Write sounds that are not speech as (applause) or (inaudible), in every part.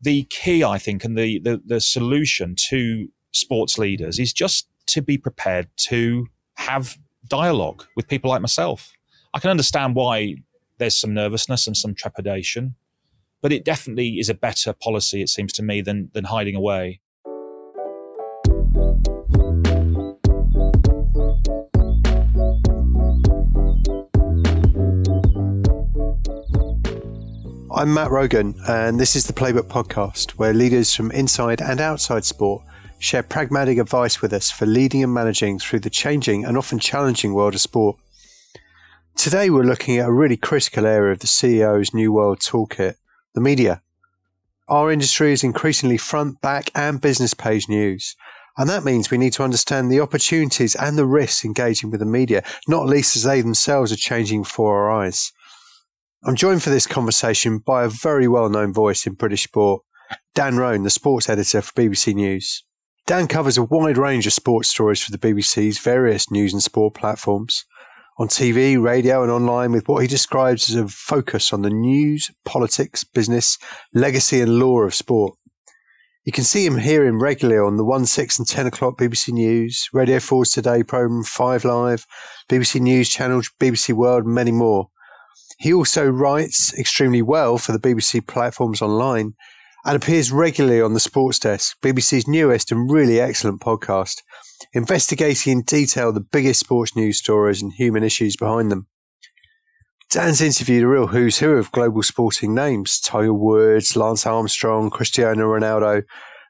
the key, I think, and the, the, the solution to sports leaders is just to be prepared to have dialogue with people like myself. I can understand why there's some nervousness and some trepidation, but it definitely is a better policy, it seems to me, than, than hiding away. I'm Matt Rogan, and this is the Playbook Podcast, where leaders from inside and outside sport share pragmatic advice with us for leading and managing through the changing and often challenging world of sport. Today, we're looking at a really critical area of the CEO's New World Toolkit the media. Our industry is increasingly front, back, and business page news. And that means we need to understand the opportunities and the risks engaging with the media, not least as they themselves are changing before our eyes. I'm joined for this conversation by a very well known voice in British sport, Dan Roan, the sports editor for BBC News. Dan covers a wide range of sports stories for the BBC's various news and sport platforms, on TV, radio, and online, with what he describes as a focus on the news, politics, business, legacy, and law of sport. You can see him hear him regularly on the 1, 6 and 10 o'clock BBC News, Radio 4's Today programme, 5 Live, BBC News Channel, BBC World, and many more. He also writes extremely well for the BBC platforms online and appears regularly on the Sports Desk, BBC's newest and really excellent podcast, investigating in detail the biggest sports news stories and human issues behind them. Dan's interviewed a real who's who of global sporting names Tiger Woods, Lance Armstrong, Cristiano Ronaldo,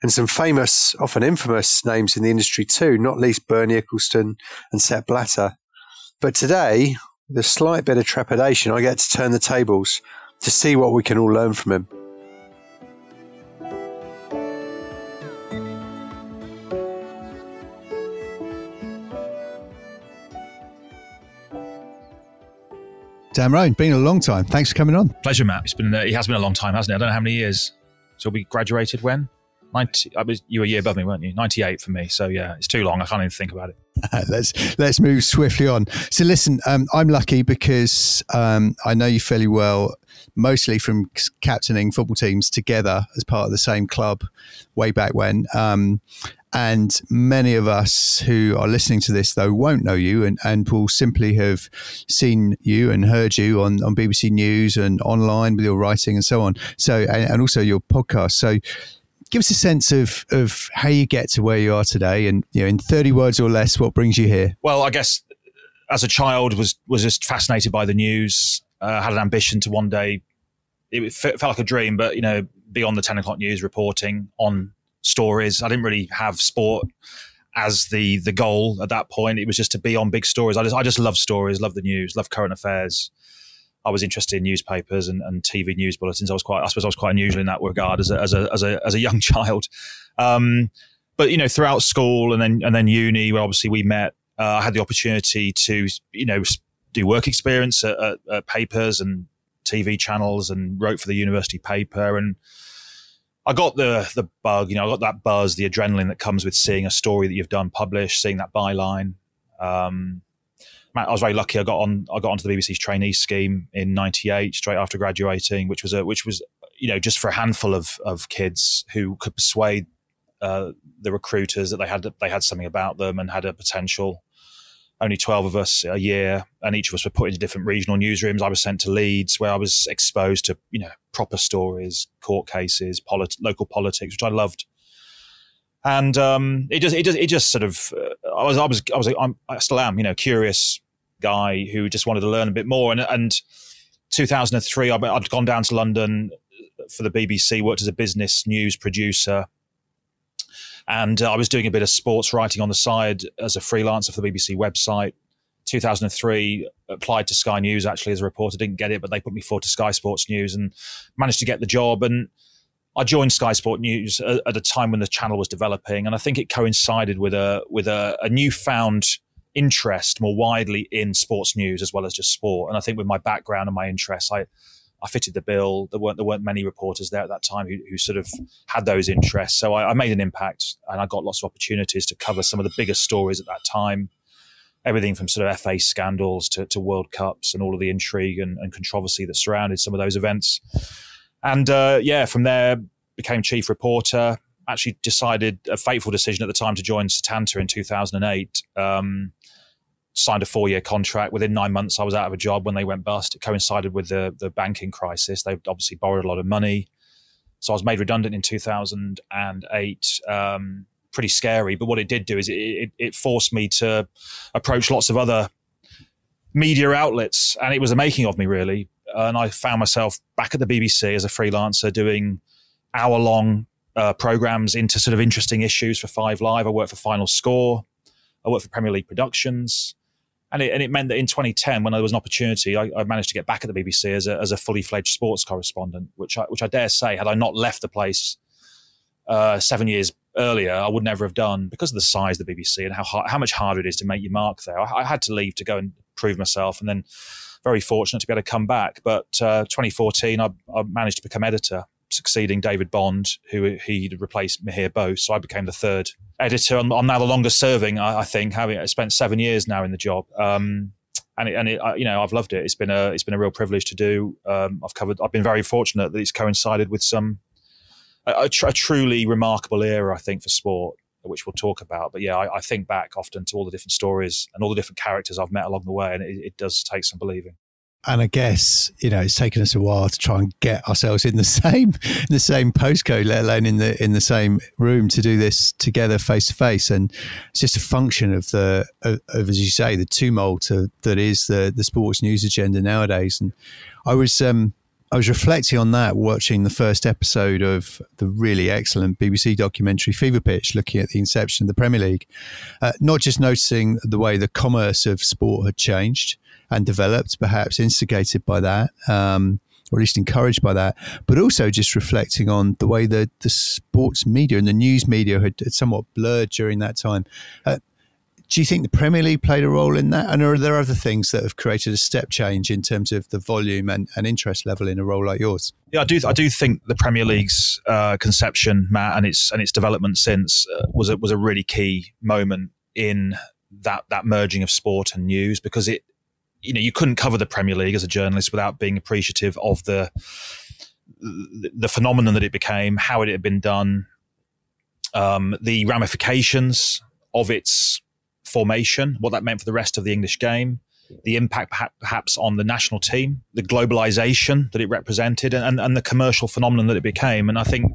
and some famous, often infamous names in the industry too, not least Bernie Ecclestone and Sepp Blatter. But today, with a slight bit of trepidation, I get to turn the tables to see what we can all learn from him. Dan Roan, been a long time. Thanks for coming on. Pleasure, Matt. It's been uh, it has been a long time, hasn't it? I don't know how many years. So we graduated when? 90, I was, you were a year above me, weren't you? 98 for me. So yeah, it's too long. I can't even think about it. (laughs) let's let's move swiftly on. So listen, um, I'm lucky because um, I know you fairly well, mostly from captaining football teams together as part of the same club way back when. Um, and many of us who are listening to this, though, won't know you and, and will simply have seen you and heard you on, on BBC News and online with your writing and so on. So, and, and also your podcast. So, give us a sense of of how you get to where you are today, and you know, in thirty words or less, what brings you here. Well, I guess as a child was was just fascinated by the news. Uh, had an ambition to one day. It felt like a dream, but you know, be on the ten o'clock news, reporting on stories. I didn't really have sport as the the goal at that point. It was just to be on big stories. I just I just love stories, love the news, love current affairs. I was interested in newspapers and, and TV news bulletins. I was quite, I suppose, I was quite unusual in that regard as a as a as a, as a young (laughs) child. Um, but you know, throughout school and then and then uni, where obviously we met, uh, I had the opportunity to you know do work experience at, at, at papers and TV channels, and wrote for the university paper and. I got the the bug, you know, I got that buzz, the adrenaline that comes with seeing a story that you've done published, seeing that byline. Um, I was very lucky. I got on. I got onto the BBC's trainee scheme in '98, straight after graduating, which was a which was you know just for a handful of of kids who could persuade uh, the recruiters that they had they had something about them and had a potential. Only twelve of us a year, and each of us were put into different regional newsrooms. I was sent to Leeds, where I was exposed to you know proper stories, court cases, polit- local politics, which I loved and um, it just it just it just sort of uh, I was I was I was I'm, I still am you know curious guy who just wanted to learn a bit more. And and 2003 I'd, gone down to London for the BBC worked as a business news producer. And uh, I was doing a bit of sports writing on the side as a freelancer for the BBC website. 2003 applied to Sky News actually as a reporter didn't get it but they put me forward to Sky Sports News and managed to get the job. And I joined Sky Sport News at, a time when the channel was developing, and I think it coincided with a with a, a newfound interest more widely in sports news as well as just sport. And I think with my background and my interests, I I fitted the bill. There weren't there weren't many reporters there at that time who, who sort of had those interests. So I, I, made an impact, and I got lots of opportunities to cover some of the biggest stories at that time. Everything from sort of FA scandals to, to World Cups and all of the intrigue and, and controversy that surrounded some of those events. And uh, yeah, from there, became chief reporter. Actually, decided a fateful decision at the time to join Setanta in 2008. Um, signed a four year contract. Within nine months, I was out of a job when they went bust. It coincided with the, the banking crisis. They obviously borrowed a lot of money. So I was made redundant in 2008. Um, pretty scary. But what it did do is it, it, it, forced me to approach lots of other media outlets. And it was a making of me, really. And I found myself back at the BBC as a freelancer doing hour long uh, programs into sort of interesting issues for Five Live. I worked for Final Score. I worked for Premier League Productions and it, and it meant that in 2010, when there was an opportunity, I, I managed to get back at the BBC as a, as a fully fledged sports correspondent, which I, which I dare say, had I not left the place uh, seven years earlier, I would never have done because of the size of the BBC and how hard, how much harder it is to make your mark there. I, I, had to leave to go and prove myself, and then very fortunate to be able to come back. But uh, 2014, I, I managed to become editor succeeding David Bond, who he replaced Mihir Bose. So I became the third editor. I'm, I'm now the longest serving, I, I, think, having I spent seven years now in the job. Um, and it, and it, you know, I've loved it. It's been a it's been a real privilege to do. Um, I've covered. I've been very fortunate that it's coincided with some a, a, tr- a, truly remarkable era, I think, for sport, which we'll talk about. But yeah, I, I, think back often to all the different stories and all the different characters I've met along the way, and it, it does take some believing and I guess you know it's taken us a while to try and get ourselves in the (laughs) same in the same postcode, let alone in the in the same room to do this together face to face. And it's just a function of the of, of as you say the tumult of, that is the the sports news agenda nowadays. And I was um, I was reflecting on that watching the first episode of the really excellent BBC documentary Fever Pitch, looking at the inception of the Premier League. Uh, not just noticing the way the commerce of sport had changed and developed, perhaps instigated by that, um, or at least encouraged by that, but also just reflecting on the way the, the sports media and the news media had, had somewhat blurred during that time. Uh, do you think the Premier League played a role in that? And are there other things that have created a step change in terms of the volume and, and interest level in a role like yours? Yeah, I do. I do think the Premier League's uh, conception, Matt, and its and its development since uh, was a, was a really key moment in that that merging of sport and news because it you know you couldn't cover the Premier League as a journalist without being appreciative of the the phenomenon that it became, how it had been done, um, the ramifications of its formation, what that meant for the rest of the English game, the impact perhaps on the national team, the globalization that it represented, and, and the commercial phenomenon that it became. And I think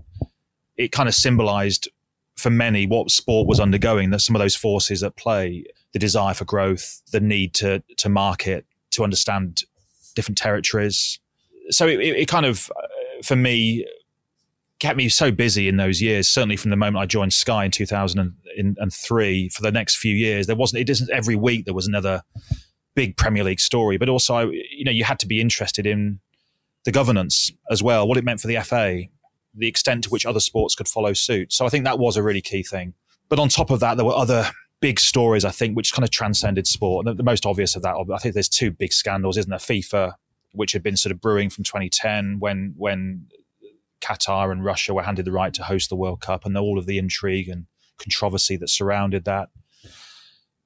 it kind of symbolized for many what sport was undergoing, that some of those forces at play the desire for growth, the need to to market, to understand different territories. So it, it kind of, uh, for me, kept me so busy in those years. Certainly from the moment I joined Sky in 2003, for the next few years, there wasn't. It isn't every week there was another big Premier League story, but also you know you had to be interested in the governance as well, what it meant for the FA, the extent to which other sports could follow suit. So I think that was a really key thing. But on top of that, there were other big stories, I think, which kind of transcended sport. And the, the most obvious of that, I think there's two big scandals, isn't there? FIFA, which had been sort of brewing from 2010 when when Qatar and Russia were handed the right to host the World Cup, and all of the intrigue and controversy that surrounded that.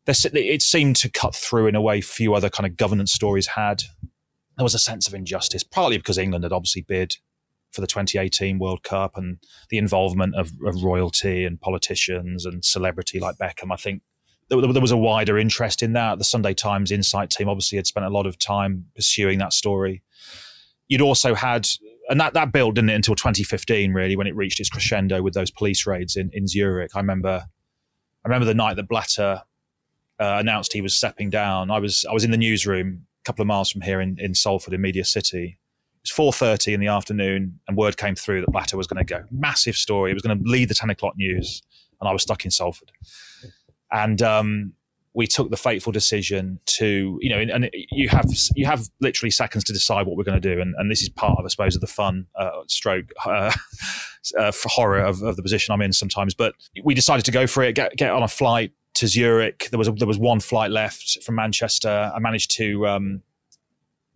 It seemed to cut through in a way few other kind of governance stories had. There was a sense of injustice, partly because England had obviously bid for the 2018 World Cup and the involvement of, of royalty and politicians and celebrity like Beckham. I think there, there, was a wider interest in that. The Sunday Times Insight team obviously had spent a lot of time pursuing that story. You'd also had, and that, that built, didn't it, until 2015, really, when it reached its crescendo with those police raids in, in Zurich. I remember, I remember the night that Blatter uh, announced he was stepping down. I was, I was in the newsroom a couple of miles from here in, in Salford in Media City it was 4.30 in the afternoon and word came through that Blatter was going to go. Massive story. It was going to lead the 10 o'clock news. And I was stuck in Salford. And um, we took the fateful decision to, you know, and you have you have literally seconds to decide what we're going to do, and, and this is part of, I suppose, of the fun uh, stroke uh, (laughs) uh, horror of, of, the position I'm in sometimes. But we decided to go for it, get get on a flight to Zurich. There was a, there was one flight left from Manchester. I managed to um,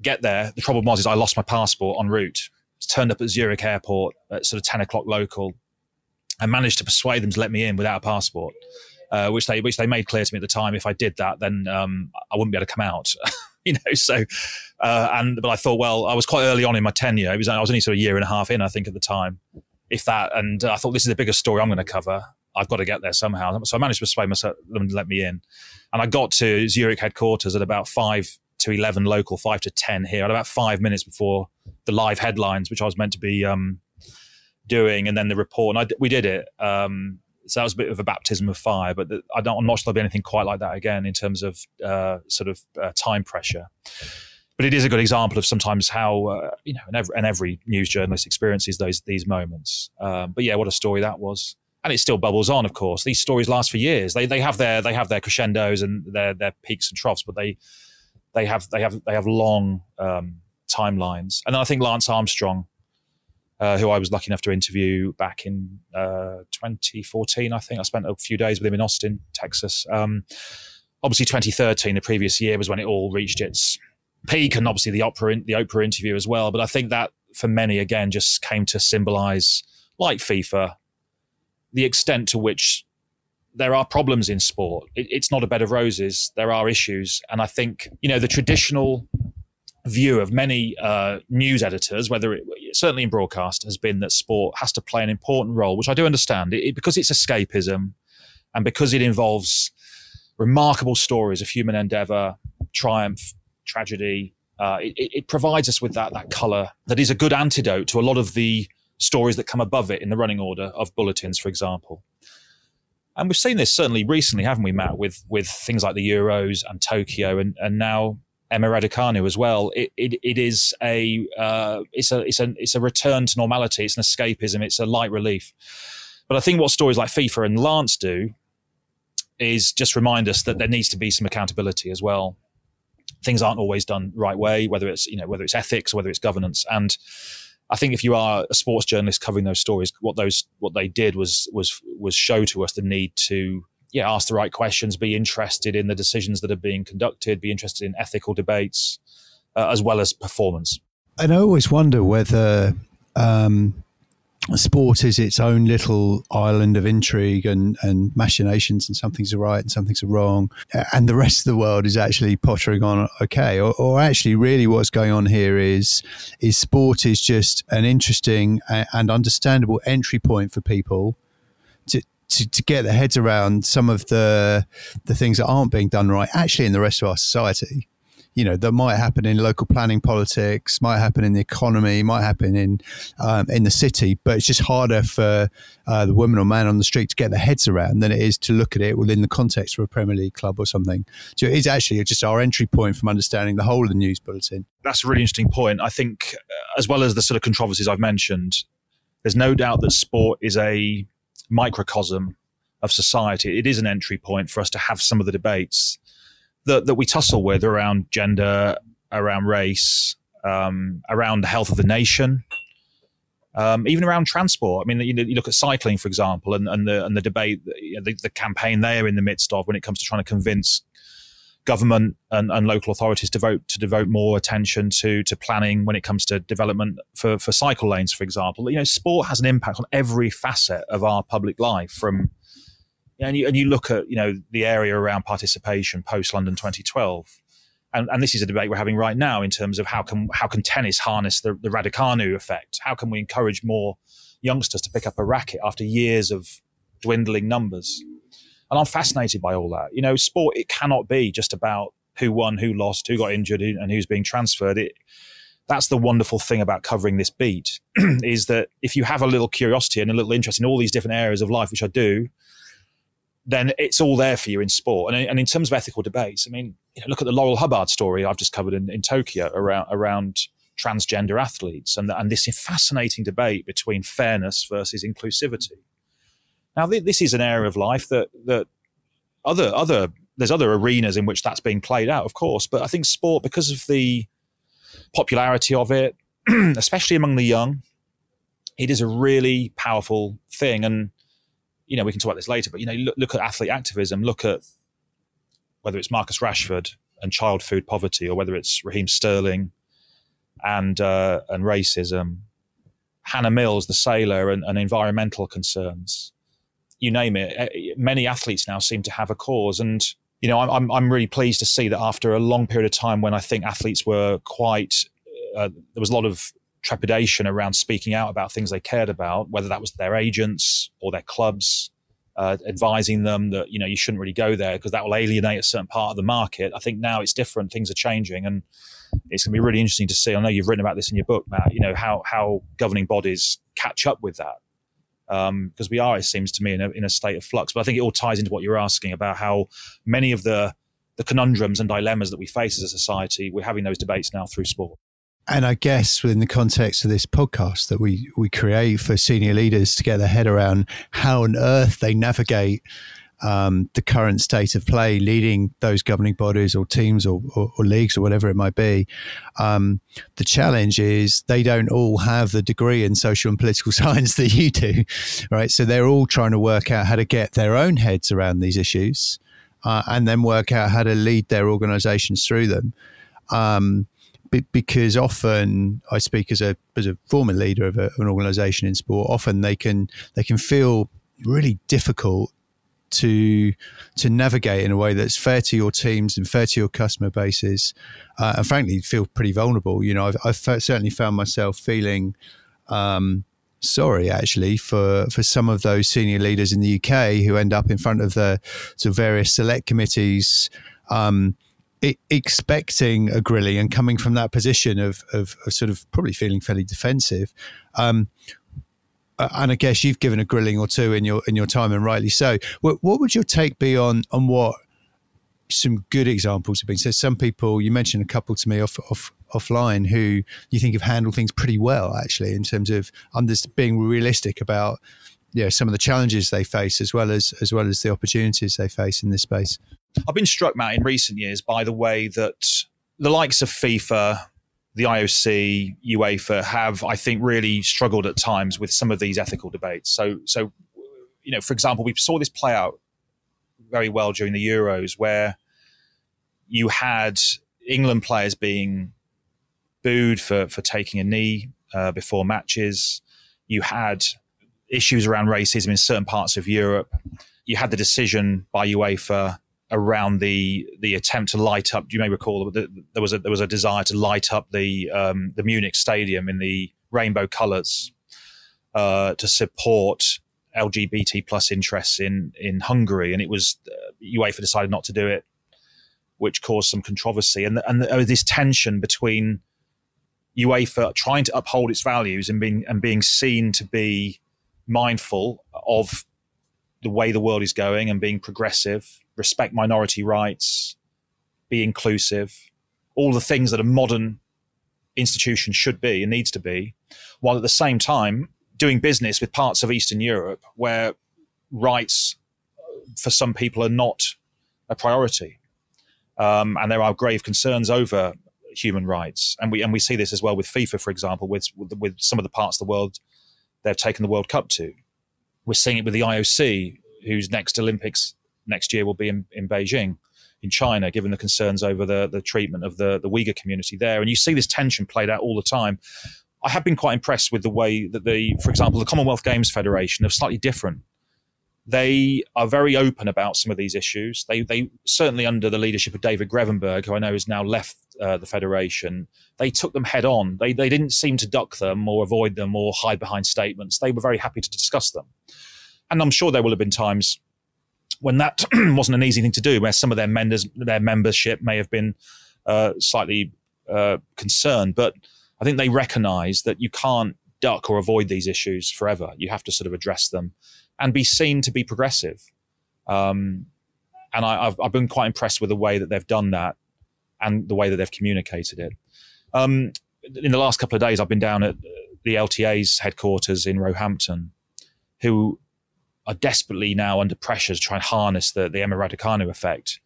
get there. The problem was is I lost my passport en route. Turned up at Zurich airport at sort of ten o'clock local, and managed to persuade them to let me in without a passport, uh, which they which they made clear to me at the time. If I did that, then um, I wouldn't be able to come out. (laughs) you know, so uh, and but I thought, well, I was quite early on in my tenure. It was I was only sort of a year and a half in, I think, at the time. if that. And I thought this is the biggest story I'm going to cover. I've got to get there somehow. So I managed to persuade myself them to let me in, and I got to Zurich headquarters at about five to eleven local, five to ten here, at about five minutes before the live headlines, which I was meant to be um, doing, and then the report. And I, we did it. Um, so that was a bit of a baptism of fire, but the, I don't, I'm not sure there'll be anything quite like that again in terms of uh, sort of uh, time pressure. But it is a good example of sometimes how uh, you know, and every, and every, news journalist experiences those these moments. Um, but yeah, what a story that was, and it still bubbles on. Of course, these stories last for years. They they have their they have their crescendos and their their peaks and troughs, but they they have they have they have long um, timelines. And then I think Lance Armstrong uh, who I was lucky enough to interview back in uh, 2014. I think I spent a few days with him in Austin, Texas. Um, obviously, 2013, the previous year, was when it all reached its peak, and obviously the Oprah the Oprah interview as well. But I think that for many, again, just came to symbolise, like FIFA, the extent to which there are problems in sport. It, it's not a bed of roses. There are issues, and I think you know the traditional view of many uh, news editors, whether it certainly in broadcast, has been that sport has to play an important role, which I do understand it, because it's escapism and because it involves remarkable stories of human endeavor, triumph, tragedy. Uh, it, it, provides us with that that color that is a good antidote to a lot of the stories that come above it in the running order of bulletins, for example. And we've seen this certainly recently, haven't we, Matt, with with things like the Euros and Tokyo, and and now Emma Raducanu as well. It, it, it is a uh, it's a it's a it's a return to normality. It's an escapism. It's a light relief. But I think what stories like FIFA and Lance do is just remind us that there needs to be some accountability as well. Things aren't always done right way, whether it's you know whether it's ethics or whether it's governance. And I think if you are a sports journalist covering those stories, what those what they did was was was show to us the need to yeah, ask the right questions, be interested in the decisions that are being conducted, be interested in ethical debates, uh, as well as performance. And I always wonder whether um, sport is its own little island of intrigue and, and machinations, and some things are right and some things are wrong, and the rest of the world is actually pottering on okay. Or, or actually, really, what's going on here is is sport is just an interesting and understandable entry point for people to, to, to get their heads around some of the the things that aren't being done right actually in the rest of our society you know that might happen in local planning politics, might happen in the economy, might happen in um, in the city, but it's just harder for uh, the woman or man on the street to get their heads around than it is to look at it within the context of a Premier League club or something. So it is actually just our entry point from understanding the whole of the news bulletin. That's a really interesting point. I think, uh, as well as the sort of controversies I've mentioned, there's no doubt that sport is a microcosm of society. It is an entry point for us to have some of the debates that, that we tussle with around gender, around race, um, around the health of the nation, um, even around transport. I mean, you, you, look at cycling, for example, and, and the and the debate, the, the, campaign they're in the midst of when it comes to trying to convince government and, and local authorities to vote to devote more attention to to planning when it comes to development for, for cycle lanes, for example. You know, sport has an impact on every facet of our public life. From and you, and you look at you know the area around participation post London 2012. And, and, this is a debate we're having right now in terms of how can how can tennis harness the, the effect? How can we encourage more youngsters to pick up a racket after years of dwindling numbers? And I'm fascinated by all that. You know, sport, it cannot be just about who won, who lost, who got injured, and who's being transferred. It, that's the wonderful thing about covering this beat (clears throat) is that if you have a little curiosity and a little interest in all these different areas of life, which I do, then it's all there for you in sport. And, and in terms of ethical debates, I mean, you know, look at the Laurel Hubbard story I've just covered in, in Tokyo around around transgender athletes and, and this fascinating debate between fairness versus inclusivity. Now, th- this is an area of life that that other other there's other arenas in which that's being played out, of course. But I think sport, because of the popularity of it, (clears throat) especially among the young, it is a really powerful thing. And you know, we can talk about this later. But you know, look, look at athlete activism. Look at whether it's Marcus Rashford and child food poverty, or whether it's Raheem Sterling and uh, and racism, Hannah Mills, the sailor, and, and environmental concerns you name it. Eh, many athletes now seem to have a cause, and you know, I'm I'm really pleased to see that after a long period of time when I think athletes were quite uh, there was a lot of trepidation around speaking out about things they cared about, whether that was their agents or their clubs, uh, advising them that you know you shouldn't really go there because that will alienate a certain part of the market. I think now it's different; things are changing, and it's going to be really interesting to see. I know you've written about this in your book, Matt. You know how how governing bodies catch up with that because um, we are, it seems to me, in a, in a state of flux. But I think it all ties into what you're asking about how many of the the conundrums and dilemmas that we face as a society, we're having those debates now through sport. And I guess within the context of this podcast that we we create for senior leaders to get their head around how on earth they navigate um, the current state of play, leading those governing bodies or teams or, or, or leagues or whatever it might be. Um, the challenge is they don't all have the degree in social and political (laughs) science that you do, right? So they're all trying to work out how to get their own heads around these issues uh, and then work out how to lead their organizations through them. Um, because often I speak as a as a former leader of, a, of an organization in sport. Often they can they can feel really difficult to to navigate in a way that's fair to your teams and fair to your customer bases, uh, and frankly, feel pretty vulnerable. You know, I've, I've certainly found myself feeling um, sorry actually for for some of those senior leaders in the UK who end up in front of the sort of various select committees. Um, expecting a grilling and coming from that position of, of, of, sort of probably feeling fairly defensive, um, uh, and I guess you've given a grilling or two in your in your time, and rightly so. What, what would your take be on on what some good examples have been? So some people you mentioned a couple to me off off offline who you think have handled things pretty well, actually, in terms of under, being realistic about yeah some of the challenges they face as well as as well as the opportunities they face in this space. I've been struck, Matt, in recent years by the way that the likes of FIFA, the IOC, UEFA have, I think, really struggled at times with some of these ethical debates. So, so you know, for example, we saw this play out very well during the Euros, where you had England players being booed for for taking a knee uh, before matches. You had issues around racism in certain parts of Europe. You had the decision by UEFA around the the attempt to light up. You may recall that there was a there was a desire to light up the um, the Munich stadium in the rainbow colours uh, to support LGBT plus interests in in Hungary, and it was uh, UEFA decided not to do it, which caused some controversy, and and there was this tension between UEFA trying to uphold its values and being and being seen to be mindful of the way the world is going and being progressive, respect minority rights, be inclusive, all the things that a modern institution should be and needs to be, while at the same time doing business with parts of Eastern Europe where rights for some people are not a priority. Um, and there are grave concerns over human rights. And we, and we see this as well with FIFA, for example, with, with, with some of the parts of the world they've taken the World Cup to. We're seeing it with the IOC, whose next Olympics next year will be in, in Beijing, in China, given the concerns over the, the treatment of the, the Uyghur community there. And you see this tension played out all the time. I have been quite impressed with the way that the, for example, the Commonwealth Games Federation are slightly different. They are very open about some of these issues. They, they certainly under the leadership of David Grevemberg, who I know has now left uh, the federation, they took them head on. They, they didn't seem to duck them or avoid them or hide behind statements. They were very happy to discuss them. And I'm sure there will have been times when that (clears throat) wasn't an easy thing to do, where some of their members, their membership may have been uh, slightly uh, concerned. But I think they recognise that you can't duck or avoid these issues forever. You have to sort of address them and be seen to be progressive. Um, and I, have I've been quite impressed with the way that they've done that and the way that they've communicated it. Um, in the last couple of days, I've been down at the LTA's headquarters in Roehampton, who are desperately now under pressure to try and harness the, the Emma Raducanu effect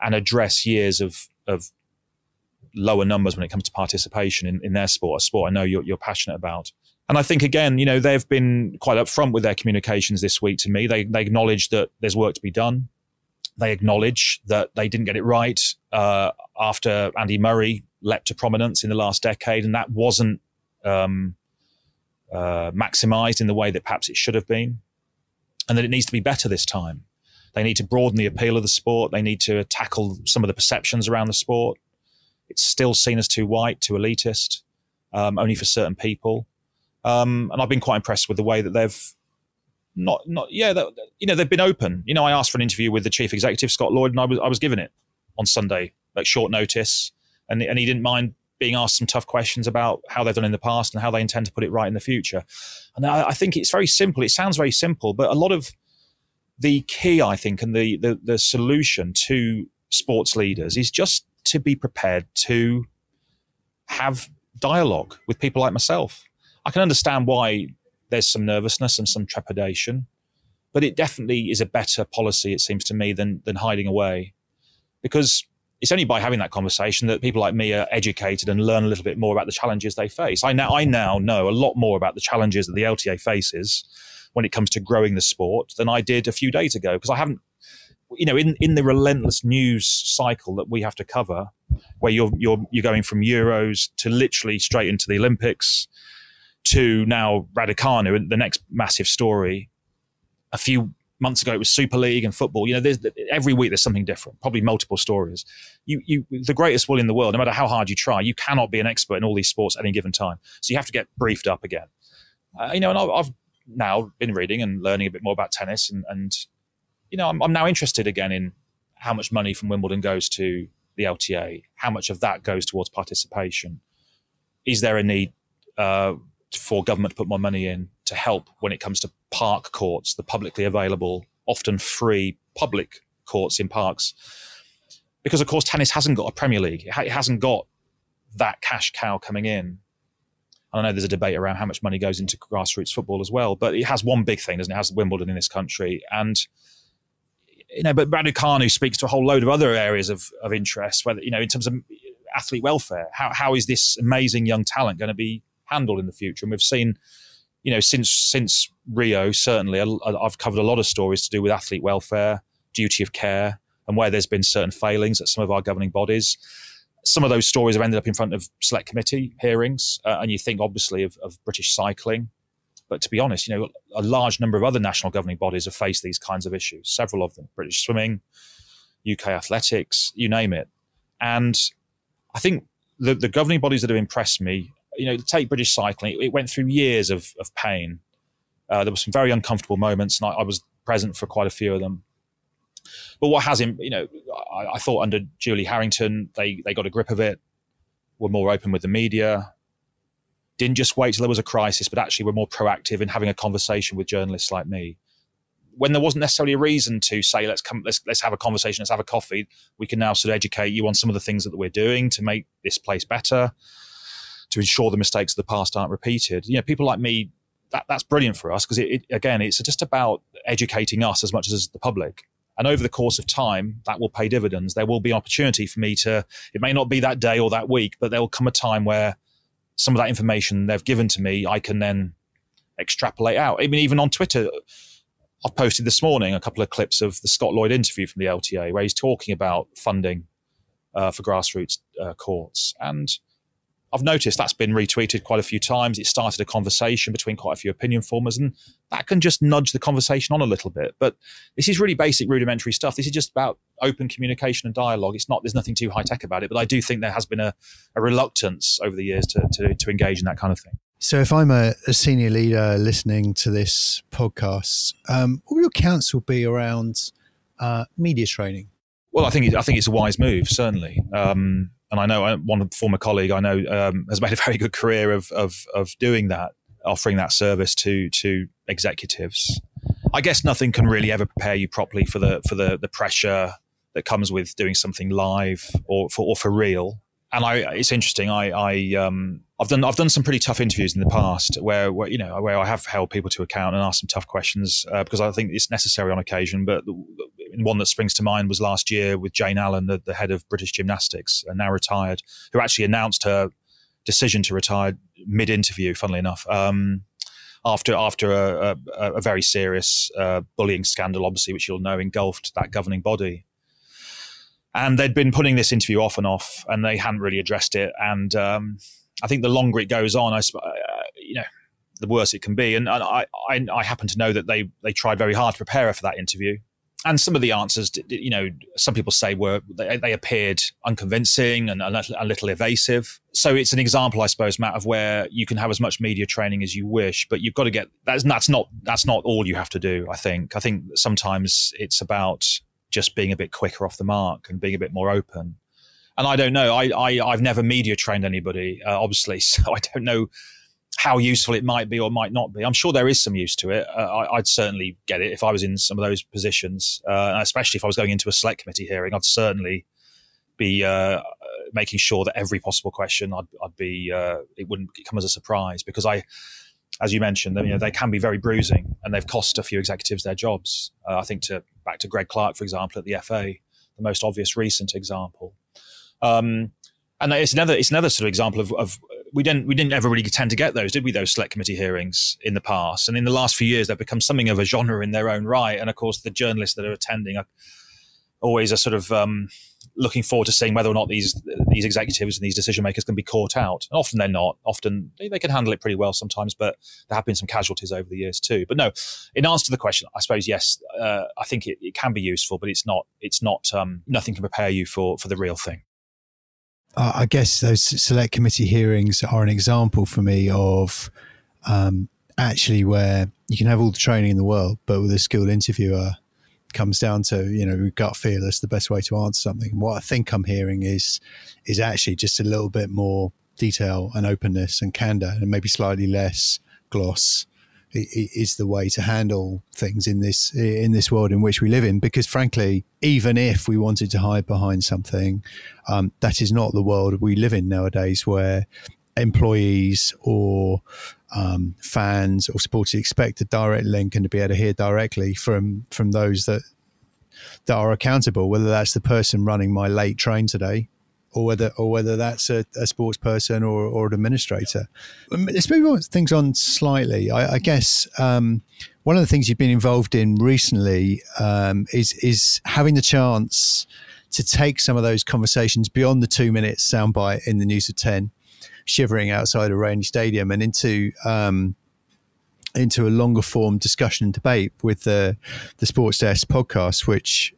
and address years of, of lower numbers when it comes to participation in, in their sport, a sport I know you're, you're passionate about. And I think again, you know, they've been quite upfront with their communications this week to me. They they acknowledge that there's work to be done. They acknowledge that they didn't get it right uh, after Andy Murray leapt to prominence in the last decade, and that wasn't um, uh, maximized in the way that perhaps it should have been and that it needs to be better this time. They need to broaden the appeal of the sport. They need to tackle some of the perceptions around the sport. It's still seen as too white, too elitist. um, only for certain people. Um, and I've been quite impressed with the way that they've not not yeah that, you know they've been open. You know, I asked for an interview with the chief executive Scott Lloyd, and I was I was given it on Sunday at short notice, and and he didn't mind being asked some tough questions about how they've done in the past and how they intend to put it right in the future. And I, I think it's very simple. It sounds very simple, but a lot of the key, I think, and the, the, the solution to sports leaders is just to be prepared to have dialogue with people like myself. I can understand why there's some nervousness and some trepidation, but it definitely is a better policy, it seems to me, than than hiding away. Because it's only by having that conversation that people like me are educated and learn a little bit more about the challenges they face. I now I now know a lot more about the challenges that the LTA faces when it comes to growing the sport than I did a few days ago because I haven't you know in in the relentless news cycle that we have to cover where you're you're you're going from Euros to literally straight into the Olympics to now Raducanu the next massive story a few months ago it was Super League and football. You know, there's, every week there's something different, probably multiple stories. You, you, the greatest will in the world, no matter how hard you try, you cannot be an expert in all these sports at any given time. So you have to get briefed up again. Uh, you know, and I've, I've, now been reading and learning a bit more about tennis, and, and you know, I'm, I'm now interested again in how much money from Wimbledon goes to the LTA, how much of that goes towards participation. Is there a need uh, for government to put more money in to help when it comes to park courts, the publicly available, often free public courts in parks. Because, of course, tennis hasn't got a Premier League, it hasn't got that cash cow coming in. I know there's a debate around how much money goes into grassroots football as well, but it has one big thing, doesn't it? It has Wimbledon in this country. And, you know, but Raducanu speaks to a whole load of other areas of, of interest, whether, you know, in terms of athlete welfare. How, how is this amazing young talent going to be handled in the future? And we've seen you know, since since Rio, certainly I've covered a lot of stories to do with athlete welfare, duty of care, and where there's been certain failings at some of our governing bodies. Some of those stories have ended up in front of select committee hearings, uh, and you think obviously of, of British cycling. But to be honest, you know, a large number of other national governing bodies have faced these kinds of issues. Several of them: British swimming, UK athletics, you name it. And I think the, the governing bodies that have impressed me you know, take British cycling, it went through years of, of pain. Uh, there were some very uncomfortable moments, and I, I, was present for quite a few of them. But what has him, you know, I, I, thought under Julie Harrington, they they got a grip of it, were more open with the media, didn't just wait till there was a crisis, but actually were more proactive in having a conversation with journalists like me. When there wasn't necessarily a reason to say, let's come, let's let's have a conversation, let's have a coffee. We can now sort of educate you on some of the things that we're doing to make this place better to ensure the mistakes of the past aren't repeated. You know, people like me, that, that's brilliant for us because it, it, again, it's just about educating us as much as the public. And over the course of time, that will pay dividends. There will be opportunity for me to, it may not be that day or that week, but there will come a time where some of that information they've given to me, I can then extrapolate out. I mean, even on Twitter, I've posted this morning a couple of clips of the Scott Lloyd interview from the LTA where he's talking about funding uh, for grassroots uh, courts. And I've noticed that's been retweeted quite a few times. It started a conversation between quite a few opinion formers, and that can just nudge the conversation on a little bit. But this is really basic, rudimentary stuff. This is just about open communication and dialogue. It's not. There's nothing too high tech about it. But I do think there has been a, a reluctance over the years to, to, to engage in that kind of thing. So, if I'm a, a senior leader listening to this podcast, um, what would your counsel be around uh, media training? Well, I think I think it's a wise move, certainly. Um, and I know uh, one former colleague I know um, has made a very good career of, of of doing that, offering that service to to executives. I guess nothing can really ever prepare you properly for the for the the pressure that comes with doing something live or for or for real. And I, it's interesting. I, I um, I've done I've done some pretty tough interviews in the past where, where you know where I have held people to account and asked some tough questions uh, because I think it's necessary on occasion. But the, one that springs to mind was last year with Jane Allen, the, the head of British Gymnastics, and now retired, who actually announced her decision to retire mid interview. Funnily enough. Um, after after a, a, a very serious uh, bullying scandal, obviously, which you'll know engulfed that governing body, and they'd been putting this interview off and off, and they hadn't really addressed it. And um, I think the longer it goes on, I, uh, you know, the worse it can be. And I, I, I happen to know that they they tried very hard to prepare her for that interview, and some of the answers, you know, some people say were they, they appeared unconvincing and a little, a little, evasive. So it's an example, I suppose, Matt, of where you can have as much media training as you wish, but you've got to get that's that's not that's not all you have to do. I think I think sometimes it's about just being a bit quicker off the mark and being a bit more open. And I don't know. I, I have never media trained anybody, uh, obviously, (laughs) so I don't know how useful it might be or might not be. I'm sure there is some use to it. Uh, I, would certainly get it if I was in some of those positions, uh, especially if I was going into a select committee hearing. I'd certainly be uh, making sure that every possible question I'd, I'd be uh, it wouldn't come as a surprise because I, as you mentioned, you know, they can be very bruising and they've cost a few executives their jobs. Uh, I think to back to Greg Clarke, for example, at the FA, the most obvious recent example. Um, and it's another it's another sort of example of, of we didn't we didn't ever really tend to get those, did we? Those select committee hearings in the past, and in the last few years, they've become something of a genre in their own right. And of course, the journalists that are attending are always are sort of um, looking forward to seeing whether or not these these executives and these decision makers can be caught out. And often they're not. Often they, they, can handle it pretty well sometimes, but there have been some casualties over the years too. But no, in answer to the question, I suppose yes, uh, I think it, it, can be useful, but it's not. It's not. Um, nothing can prepare you for for the real thing uh, I guess those select committee hearings are an example for me of um, actually where you can have all the training in the world, but with a skilled interviewer, comes down to you know gut feel is the best way to answer something. What I think I'm hearing is is actually just a little bit more detail and openness and candor, and maybe slightly less gloss is the way to handle things in this in this world in which we live in. Because frankly, even if we wanted to hide behind something, um, that is not the world we live in nowadays, where employees or um, fans or supporters expect a direct link and to be able to hear directly from from those that that are accountable, whether that's the person running my late train today or whether or whether that's a, a sports person or, or an administrator. Um, let's move on, things on slightly. I, I guess um, one of the things you've been involved in recently um, is is having the chance to take some of those conversations beyond the two minutes soundbite in the news of ten, shivering outside a rainy stadium, and into um, into a longer form discussion and debate with the the Sports Desk podcast, which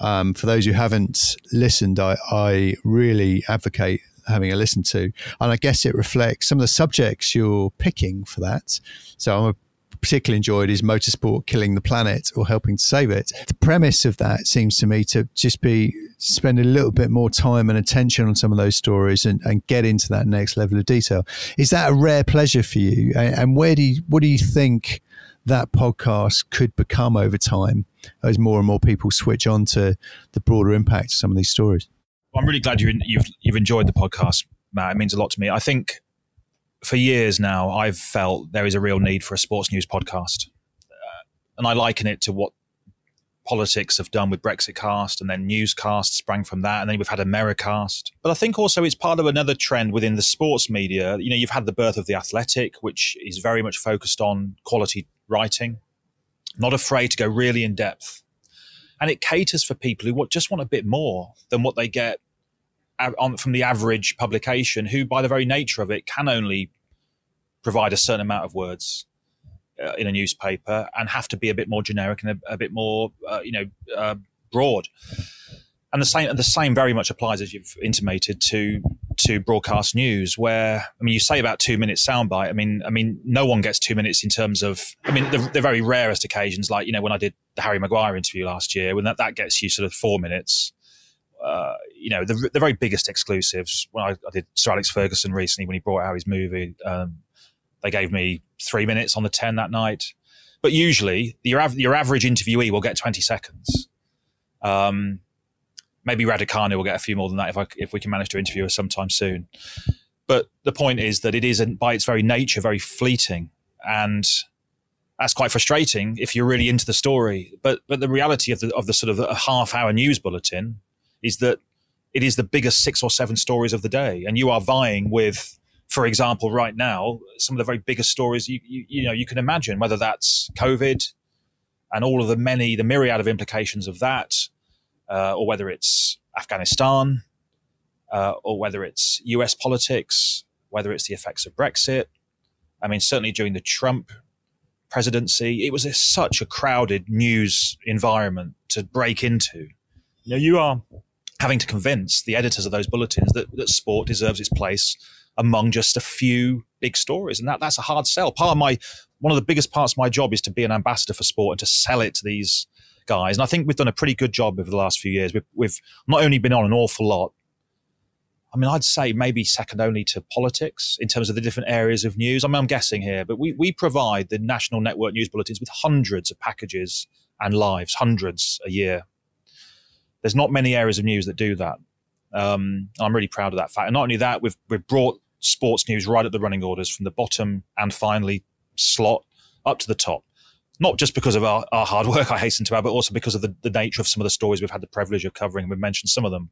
um, for those who haven't listened, I, I really advocate having a listen to. And I guess it reflects some of the subjects you're picking for that. So I'm a particularly enjoyed is motorsport killing the planet or helping to save it. The premise of that seems to me to just be spend a little bit more time and attention on some of those stories and, and get into that next level of detail. Is that a rare pleasure for you? And, where do you, what do you think that podcast could become over time as more and more people switch on to the broader impact of some of these stories. I'm really glad you, you've, you've enjoyed the podcast, Matt. It means a lot to me. I think for years now, I've felt there is a real need for a sports news podcast. Uh, and I liken it to what politics have done with Brexit Cast, and then Newscast sprang from that, and then we've had Americast. But I think also it's part of another trend within the sports media. You know, you've had the birth of the Athletic, which is very much focused on quality writing, not afraid to go really in depth. And it caters for people who just want a bit more than what they get from the average publication, who, by the very nature of it, can only provide a certain amount of words uh, in a newspaper and have to be a bit more generic and a, a bit more, uh, you know, uh, broad. And the same the same very much applies as you've intimated to to broadcast news where I mean you say about two minutes soundbite. I mean I mean no one gets two minutes in terms of I mean the, the very rarest occasions like you know when I did the Harry Maguire interview last year when that, that gets you sort of four minutes uh, you know the, the very biggest exclusives when I, I, did Sir Alex Ferguson recently when he brought out his movie um, they gave me three minutes on the 10 that night but usually your, av- your average interviewee will get 20 seconds um, maybe Raducanu will get a few more than that if I, if we can manage to interview her sometime soon. But the point is that it is, by its very nature, very fleeting, and that's quite frustrating if you're really into the story. But but the reality of the of the sort of a half hour news bulletin is that it is the biggest six or seven stories of the day, and you are vying with, for example, right now, some of the very biggest stories you you, you know you can imagine, whether that's COVID and all of the many the myriad of implications of that uh, or whether it's Afghanistan, uh, or whether it's US politics, whether it's the effects of Brexit. I mean, certainly during the Trump presidency. It was a, such a crowded news environment to break into. Know, you are having to convince the editors of those bulletins that, that sport deserves its place among just a few big stories, and that that's a hard sell. Part of my one of the biggest parts of my job is to be an ambassador for sport and to sell it to these guys. And I think we've done a pretty good job over the last few years. We've, we've not only been on an awful lot, I mean, I'd say maybe second only to politics in terms of the different areas of news. I mean, I'm guessing here, but we, we provide the national network news bulletins with hundreds of packages and lives, hundreds a year. There's not many areas of news that do that. Um, I'm really proud of that fact. And not only that, we've, we've brought sports news right at the running orders from the bottom and finally slot up to the top. Not just because of our, our hard (laughs) work, I hasten to add, but also because of the, the nature of some of the stories we've had the privilege of covering. We've mentioned some of them.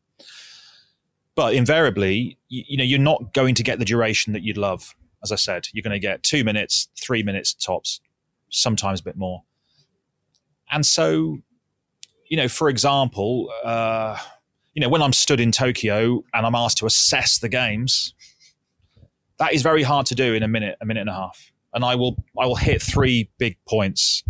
But invariably, you, you know, you're not going to get the duration that you'd love. As I said, you're going to get two minutes, three minutes tops, sometimes a bit more. And so, you know, for example, uh, you know, when I'm stood in Tokyo and I'm asked to assess the games, that is very hard to do in a minute, a minute and a half. And I will, I will hit three big points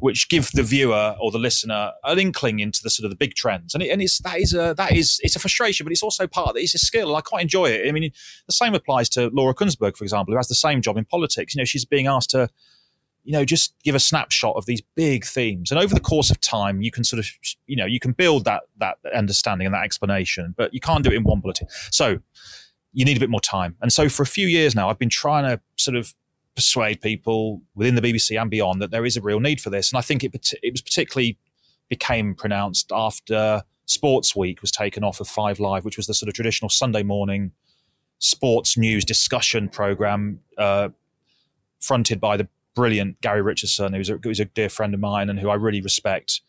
which give the viewer or the listener an inkling into the sort of the big trends. And, it, and it's that is a that is it's a frustration, but it's also part of it. It's a skill. I quite enjoy it. I mean, the same applies to Laura Kuenssberg, for example, who has the same job in politics. You know, she's being asked to, you know, just give a snapshot of these big themes, and over the course of time, you can sort of, you know, you can build that that understanding and that explanation, but you can't do it in one bulletin. So you need a bit more time. And so for a few years now, I've been trying to sort of persuade people within the BBC and beyond that there is a real need for this. And I think it it was particularly became pronounced after Sports Week was taken off of Five Live, which was the sort of traditional Sunday morning sports news discussion program uh, fronted by the brilliant Gary Richardson, who's a, who's a dear friend of mine and who I really respect.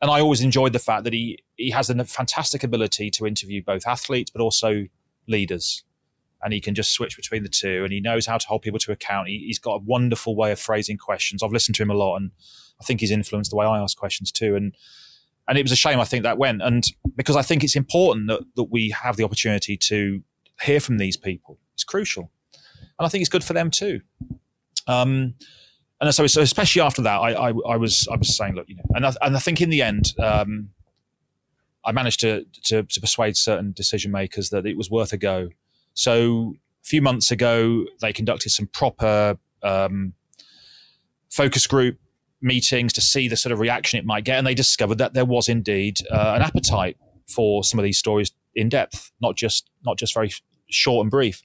And I always enjoyed the fact that he he has a fantastic ability to interview both athletes but also leaders and he can just switch between the two and he knows how to hold people to account. He, has got a wonderful way of phrasing questions. I've listened to him a lot and I think he's influenced the way I ask questions too. And and it was a shame I think that went. And because I think it's important that, that we have the opportunity to hear from these people. It's crucial. And I think it's good for them too. Um, and so, so especially after that, I, I, I, was I was saying, look, you know, and I, and I think in the end, um, I managed to, to, to persuade certain decision makers that it was worth a go so a few months ago, they conducted some proper um, focus group meetings to see the sort of reaction it might get, and they discovered that there was indeed uh, an appetite for some of these stories in depth, not just not just very short and brief.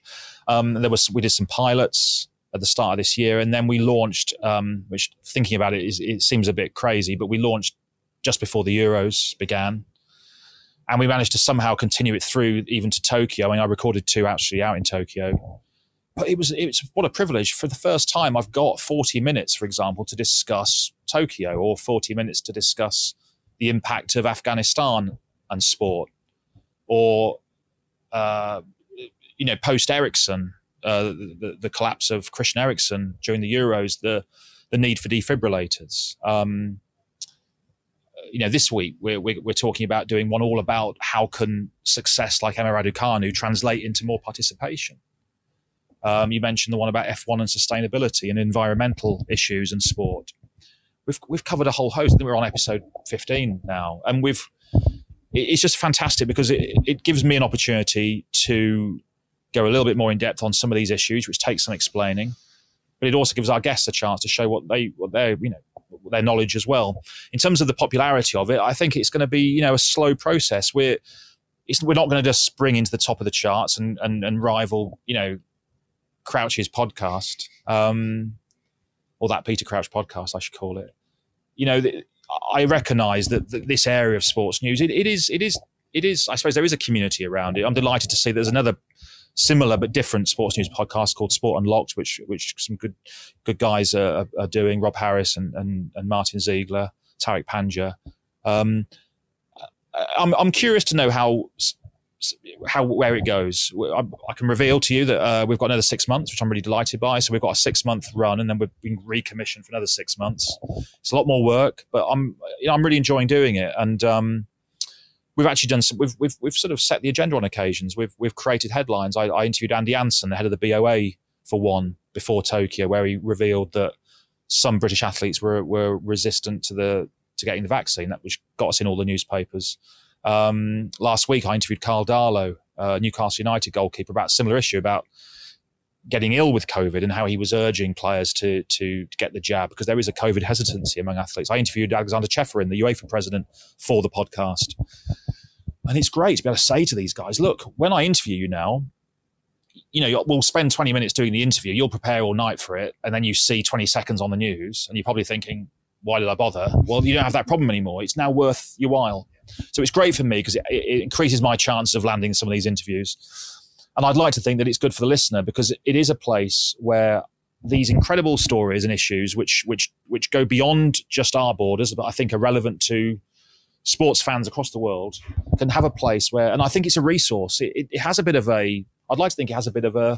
Um, there was we did some pilots at the start of this year, and then we launched. Um, which thinking about it is it seems a bit crazy, but we launched just before the Euros began and we managed to somehow continue it through even to Tokyo. I mean, I recorded two actually out in Tokyo, but it was it's what a privilege. For the first time, I've got forty minutes, for example, to discuss Tokyo, or forty minutes to discuss the impact of Afghanistan and sport, or uh, you know, post Eriksen, uh, the, the, collapse of Christian Eriksen during the Euros, the the need for defibrillators. Um, you know, this week we're, we're, we're, talking about doing one all about how can success like Emma Raducanu translate into more participation. Um, you mentioned the one about F1 and sustainability and environmental issues and sport. We've we've covered a whole host. I we're on episode 15 now, and we've it's just fantastic because it, it gives me an opportunity to go a little bit more in depth on some of these issues, which takes some explaining. But it also gives our guests a chance to show what they what they you know their knowledge as well. In terms of the popularity of it, I think it's going to be you know a slow process. We're we're not going to just spring into the top of the charts and and, and rival you know Crouch's podcast um, or that Peter Crouch podcast, I should call it. You know, I recognise that, that, this area of sports news it, it is it is it is I suppose there is a community around it. I'm delighted to see there's another similar but different sports news podcast called Sport Unlocked, which which some good good guys are, are doing. Rob Harris and, and, and Martin Ziegler, Tariq Panja. Um, I'm I'm curious to know how how where it goes. I, I can reveal to you that uh, we've got another six months, which I'm really delighted by. So we've got a six month run, and then we've been recommissioned for another six months. It's a lot more work, but I'm you know, I'm really enjoying doing it, and um, we've actually done some, we've, we've, we've sort of set the agenda on occasions. We've, we've created headlines. I, I interviewed Andy Anson, the head of the BOA for one before Tokyo, where he revealed that some British athletes were were resistant to the to getting the vaccine, that which got us in all the newspapers. Um, last week, I interviewed Carl Darlow, uh, Newcastle United goalkeeper, about a similar issue about getting ill with COVID and how he was urging players to, to, to get the jab because there is a COVID hesitancy among athletes. I interviewed Alexander Ceferin, the UEFA president, for the podcast. And it's great to be able to say to these guys, look, when I interview you now, you know, we'll spend 20 minutes doing the interview. You'll prepare all night for it. And then you see 20 seconds on the news and you're probably thinking, why did I bother? Well, you don't have that problem anymore. It's now worth your while. So it's great for me because it, it increases my chances of landing some of these interviews and I'd like to think that it's good for the listener because it is a place where these incredible stories and issues, which which which go beyond just our borders, but I think are relevant to sports fans across the world, can have a place where, and I think it's a resource. It, it has a bit of a. I'd like to think it has a bit of a, uh,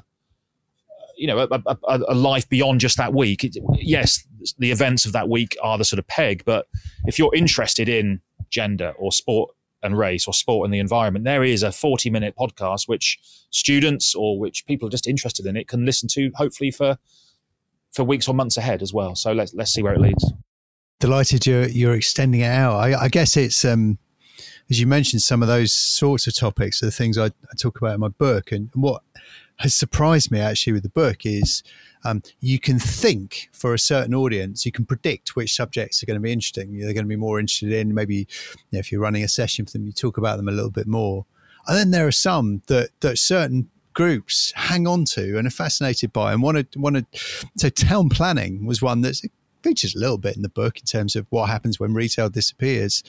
you know, a, a, a life beyond just that week. It, yes, the events of that week are the sort of peg, but if you're interested in gender or sport and race or sport and the environment, there is a 40 minute podcast which students or which people are just interested in it can listen to hopefully for for weeks or months ahead as well. So let's let's see where it leads. Delighted you're you're extending it out. I, I guess it's um, as you mentioned, some of those sorts of topics are the things I, I talk about in my book. And what has surprised me actually with the book is um, you can think for a certain audience, you can predict which subjects are going to be interesting. They're going to be more interested in. Maybe you know, if you're running a session for them, you talk about them a little bit more. And then there are some that that certain groups hang on to and are fascinated by and want to want to. So town planning was one that features a little bit in the book in terms of what happens when retail disappears.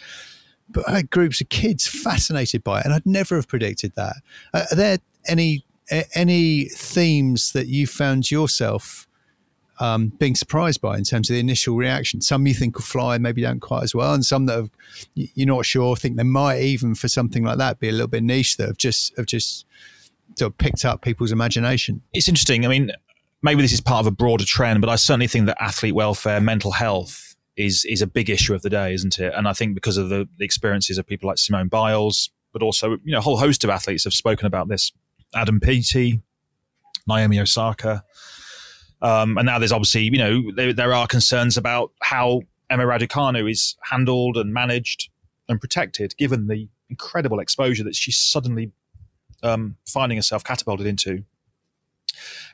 But I had groups of kids fascinated by it, and I'd never have predicted that. Uh, are there any any themes that you found yourself um, being surprised by in terms of the initial reaction? Some you think will fly, maybe don't quite as well, and some that have, you're not sure. Think they might even for something like that be a little bit niche that have just have just sort of picked up people's imagination. It's interesting. I mean, maybe this is part of a broader trend, but I certainly think that athlete welfare, mental health is is a big issue of the day, isn't it? And I think because of the, the experiences of people like Simone Biles, but also you know a whole host of athletes have spoken about this Adam Peaty, Naomi Osaka. Um, and now there's obviously, you know, there, there, are concerns about how Emma Raducanu is handled and managed and protected, given the incredible exposure that she's suddenly um, finding herself catapulted into.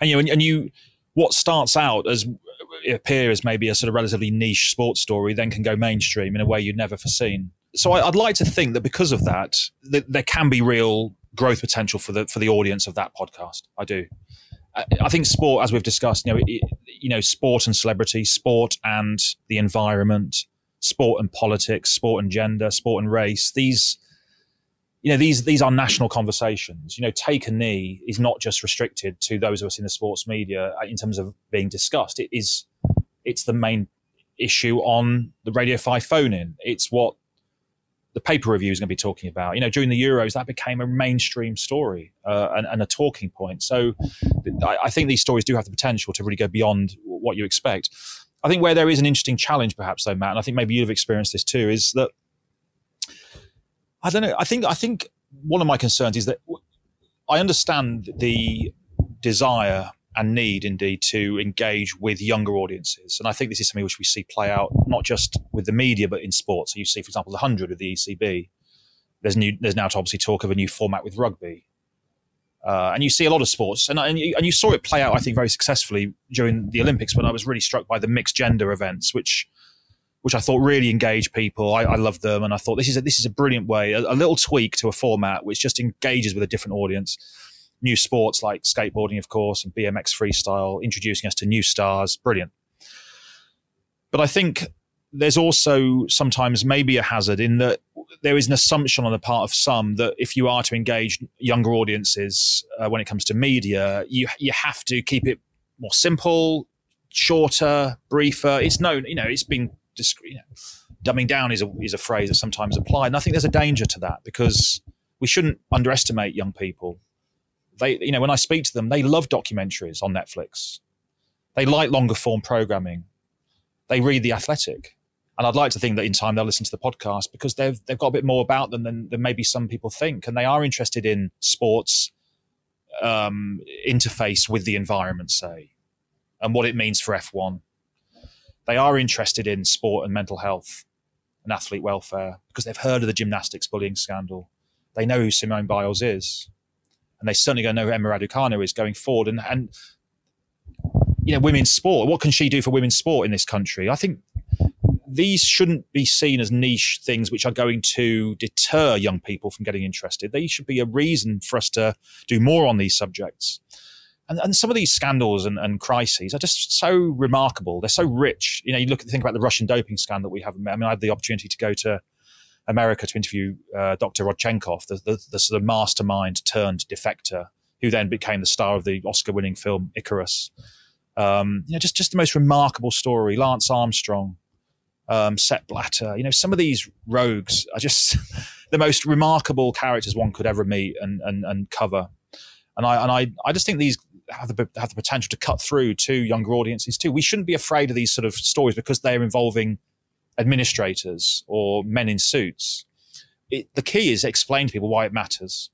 And you know, and, and you, what starts out as it appears as maybe a sort of relatively niche sports story, then can go mainstream in a way you'd never foreseen. So I, would like to think that because of that, that there can be real growth potential for the for the audience of that podcast. I do. I, I think sport, as we've discussed, you know, it, you know, sport and celebrity, sport and the environment, sport and politics, sport and gender, sport and race. These, you know, these these are national conversations. You know, take a knee is not just restricted to those of us in the sports media uh, in terms of being discussed. It is, it's the main issue on the Radio Five phone in. It's what the paper review is going to be talking about. You know, during the Euros, that became a mainstream story uh, and, and, a talking point. So I, I, think these stories do have the potential to really go beyond what you expect. I think where there is an interesting challenge, perhaps, though, Matt, and I think maybe you've experienced this too, is that I don't know. I think I think one of my concerns is that I understand the desire and need indeed to engage with younger audiences. And I think this is something which we see play out not just with the media, but in sports. So you see, for example, the 100 of the ECB. There's, new, there's now obviously talk of a new format with rugby. Uh, and you see a lot of sports, and, and you, and, you, saw it play out, I think, very successfully during the Olympics. But I was really struck by the mixed gender events, which which I thought really engaged people. I, I loved them, and I thought this is a, this is a brilliant way, a, a little tweak to a format which just engages with a different audience new sports like skateboarding, of course, and BMX freestyle, introducing us to new stars. Brilliant. But I think there's also sometimes maybe a hazard in that there is an assumption on the part of some that if you are to engage younger audiences uh, when it comes to media, you you have to keep it more simple, shorter, briefer. It's known, you know, it's been. You know, dumbing down is a is a phrase that sometimes applied, and I think there's a danger to that because we shouldn't underestimate young people they, you know, when I speak to them, they love documentaries on Netflix. They like longer form programming. They read The Athletic. And I'd like to think that in time they'll listen to the podcast because they've, they've got a bit more about them than, than maybe some people think. And they are interested in sports um, interface with the environment, say, and what it means for F1. They are interested in sport and mental health and athlete welfare because they've heard of the gymnastics bullying scandal. They know who Simone Biles is, and they certainly to know who Emma Raducanu is going forward. And and you know, women's sport. What can she do for women's sport in this country? I think these shouldn't be seen as niche things which are going to deter young people from getting interested. They should be a reason for us to do more on these subjects. And, and some of these scandals and, and, crises are just so remarkable. They're so rich. You know, you look at think about the Russian doping scandal that we have. I mean, I had the opportunity to go to America to interview uh, Dr. Rodchenkov, the, the, the sort of mastermind turned defector, who then became the star of the Oscar-winning film Icarus. Um, you know, just just the most remarkable story. Lance Armstrong, um, Sepp Blatter. You know, some of these rogues are just (laughs) the most remarkable characters one could ever meet and and, and cover. And I and I I just think these have the have the potential to cut through to younger audiences too. We shouldn't be afraid of these sort of stories because they're involving administrators or men in suits. It, the key is explain to people why it matters.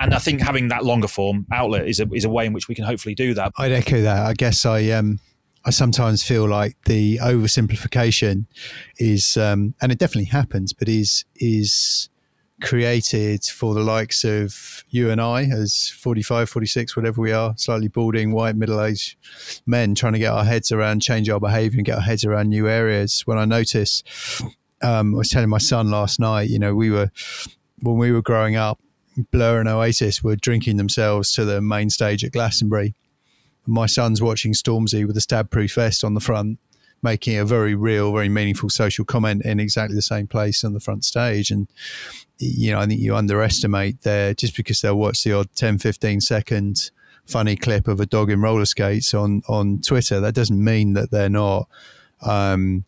And I think having that longer form outlet is a is a way in which we can hopefully do that. I'd echo that. I guess I um I sometimes feel like the oversimplification is, um, and it definitely happens, but is is created for the likes of you and I, as 45, 46, whatever we are, slightly balding, white, middle aged men, trying to get our heads around, change our behavior, and get our heads around new areas. When I notice, um, I was telling my son last night, you know, we were when we were growing up, Blur and Oasis were drinking themselves to the main stage at Glastonbury my son's watching Stormzy with a stab proof vest on the front, making a very real, very meaningful social comment in exactly the same place on the front stage. And, you know, I think you underestimate there just because they'll watch the odd 10, 15 second funny clip of a dog in roller skates on, on Twitter. That doesn't mean that they're not. Um,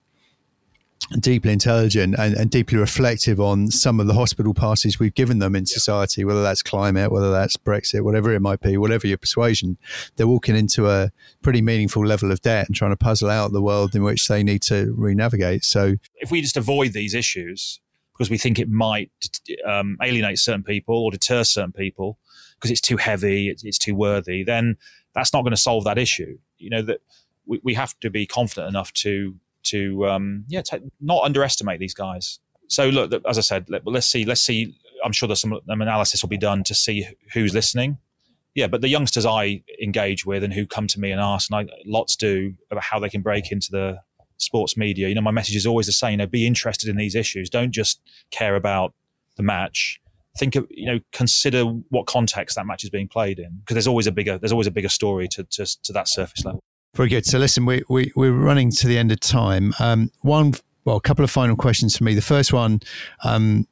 deeply intelligent and, and, deeply reflective on some of the hospital passes we've given them in society, whether that's climate, whether that's Brexit, whatever it might be, whatever your persuasion, they're walking into a pretty meaningful level of debt and trying to puzzle out the world in which they need to re-navigate. So, if we just avoid these issues because we think it might um, alienate certain people or deter certain people because it's too heavy, it's, it's too worthy, then that's not going to solve that issue. You know that we, we have to be confident enough to to um, yeah t- not underestimate these guys. So look, as I said, let, us see. Let's see. I'm sure there's some analysis will be done to see who's listening. Yeah, but the youngsters I engage with and who come to me and ask, and I lots do about how they can break into the sports media. You know, my message is always the same. You know, be interested in these issues. Don't just care about the match. Think of you know, consider what context that match is being played in, because there's always a bigger there's always a bigger story to to, to that surface level. Very good. So listen, we, we, we're running to the end of time. Um, one, well, a couple of final questions for me. The first one, um,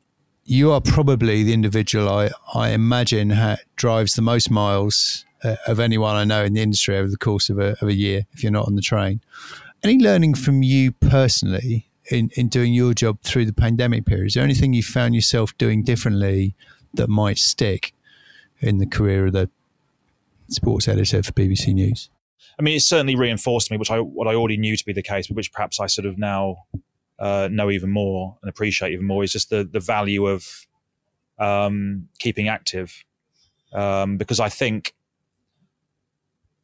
you are probably the individual I, I imagine ha- drives the most miles uh, of anyone I know in the industry over the course of a, of a year, if you're not on the train. Any learning from you personally in, in doing your job through the pandemic period? Is there anything you found yourself doing differently that might stick in the career of the sports editor for BBC News? I mean, it certainly reinforced me, which I what I already knew to be the case, but which perhaps I sort of now uh, know even more and appreciate even more is just the the value of um, keeping active, um, because I think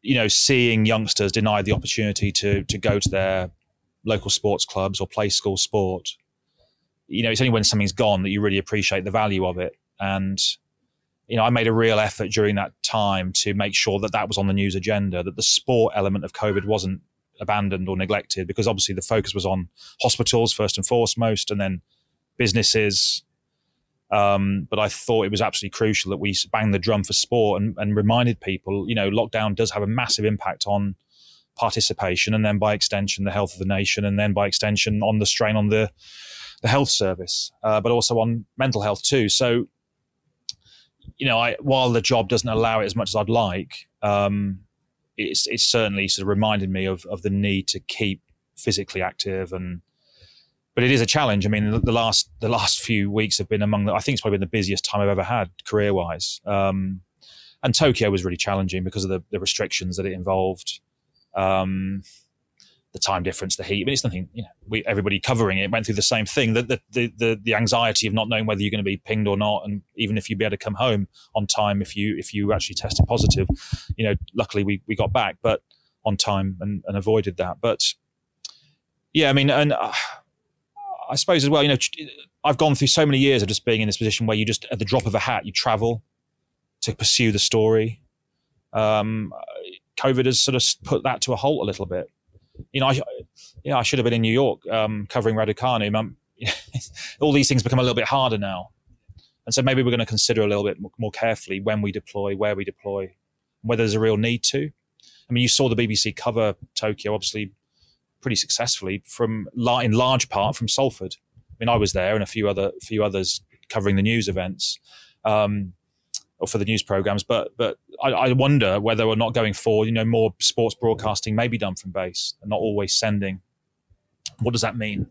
you know seeing youngsters denied the opportunity to to go to their local sports clubs or play school sport, you know, it's only when something's gone that you really appreciate the value of it. And you know, I made a real effort during that time to make sure that that was on the news agenda, that the sport element of COVID wasn't abandoned or neglected, because obviously the focus was on hospitals first and foremost, and then businesses. Um, but I thought it was absolutely crucial that we banged the drum for sport and, and reminded people, you know, lockdown does have a massive impact on participation, and then by extension, the health of the nation, and then by extension, on the strain on the the health service, uh, but also on mental health too. So you know, I, while the job doesn't allow it as much as I'd like, um, it's, it's certainly sort of reminded me of, of the need to keep physically active and, but it is a challenge. I mean, the, the last, the last few weeks have been among the, I think it's probably been the busiest time I've ever had career wise. Um, and Tokyo was really challenging because of the, the restrictions that it involved. Um, the time difference, the heat. I mean, it's nothing. You know, we everybody covering it went through the same thing. The the, the the anxiety of not knowing whether you're going to be pinged or not, and even if you'd be able to come home on time if you if you actually tested positive. You know, luckily we we got back, but on time and, and avoided that. But Yeah, I mean, and uh, I suppose as well, you know, I've gone through so many years of just being in this position where you just, at the drop of a hat, you travel to pursue the story. Um, COVID has sort of put that to a halt a little bit. You know, I, yeah, I should have been in New York um, covering Raducanu. (laughs) All these things become a little bit harder now. And so maybe we're going to consider a little bit more carefully when we deploy, where we deploy, whether there's a real need to. I mean, you saw the BBC cover Tokyo, obviously pretty successfully from in large part from Salford. I mean, I was there and a few other few others covering the news events um, or for the news programs. But but I, I, wonder whether or not going forward, you know, more sports broadcasting may be done from base and not always sending. What does that mean?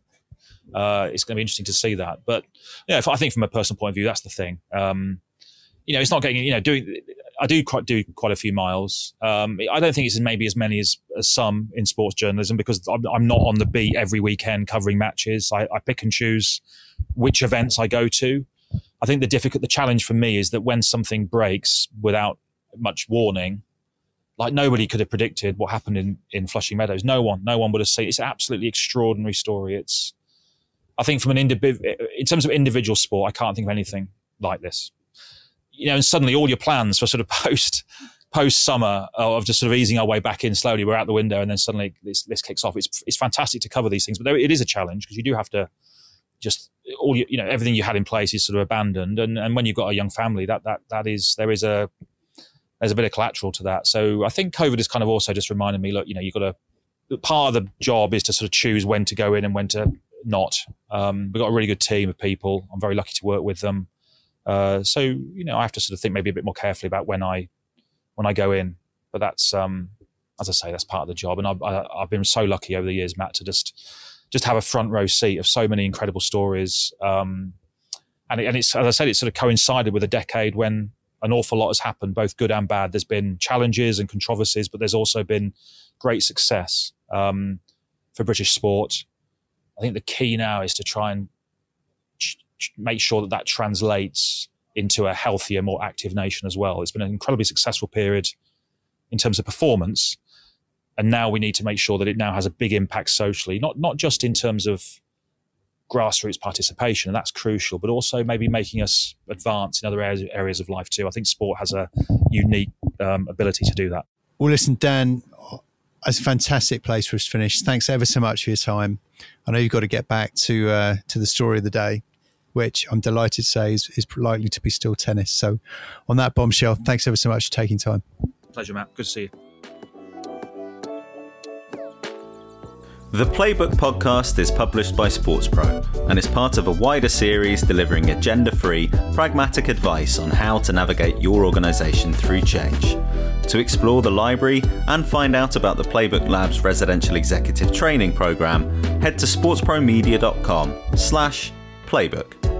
Uh, it's going to be interesting to see that. But yeah, I think from a personal point of view, that's the thing. Um, you know, it's not getting you know doing I do quite do quite a few miles. Um, I don't think it's maybe as many as, as some in sports journalism because I'm, I'm, not on the beat every weekend covering matches. I, I, pick and choose which events I go to. I think the difficult, the challenge for me is that when something breaks without much warning, like nobody could have predicted what happened in, in Flushing Meadows. No one, no one would have seen. It's an absolutely extraordinary story. It's, I think from an individual, in terms of individual sport, I can't think of anything like this you know, and suddenly all your plans for sort of (laughs) post post summer of just sort of easing our way back in slowly, we're out the window, and then suddenly this this kicks off. It's it's fantastic to cover these things, but it is a challenge because you do have to just all you, you know everything you had in place is sort of abandoned, and and when you've got a young family, that that that is there is a there's a bit of collateral to that. So I think COVID has kind of also just reminded me, look, you know, you've got to part of the job is to sort of choose when to go in and when to not. Um, we've got a really good team of people. I'm very lucky to work with them. Uh, so you know, I have to sort of think maybe a bit more carefully about when I when I go in. But that's um, as I say, that's part of the job. And I've, I, have been so lucky over the years, Matt, to just just have a front row seat of so many incredible stories. Um, and, it, and it's as I said, it sort of coincided with a decade when an awful lot has happened, both good and bad. There's been challenges and controversies, but there's also been great success um, for British sport. I think the key now is to try and make sure that that translates into a healthier, more active nation as well. It's been an incredibly successful period in terms of performance. And now we need to make sure that it now has a big impact socially, not, not just in terms of grassroots participation, and that's crucial, but also maybe making us advance in other areas, areas of life too. I think sport has a unique um, ability to do that. Well, listen, Dan, it's a fantastic place for us to finish. Thanks ever so much for your time. I know you've got to get back to uh, to the story of the day which I'm delighted to say is, is likely to be still tennis. So, on that bombshell, thanks ever so much for taking time. Pleasure, Matt. Good to see you. The Playbook podcast is published by SportsPro and is part of a wider series delivering agenda free, pragmatic advice on how to navigate your organisation through change. To explore the library and find out about the Playbook Labs residential executive training program, head to sportspromedia.com slash playbook.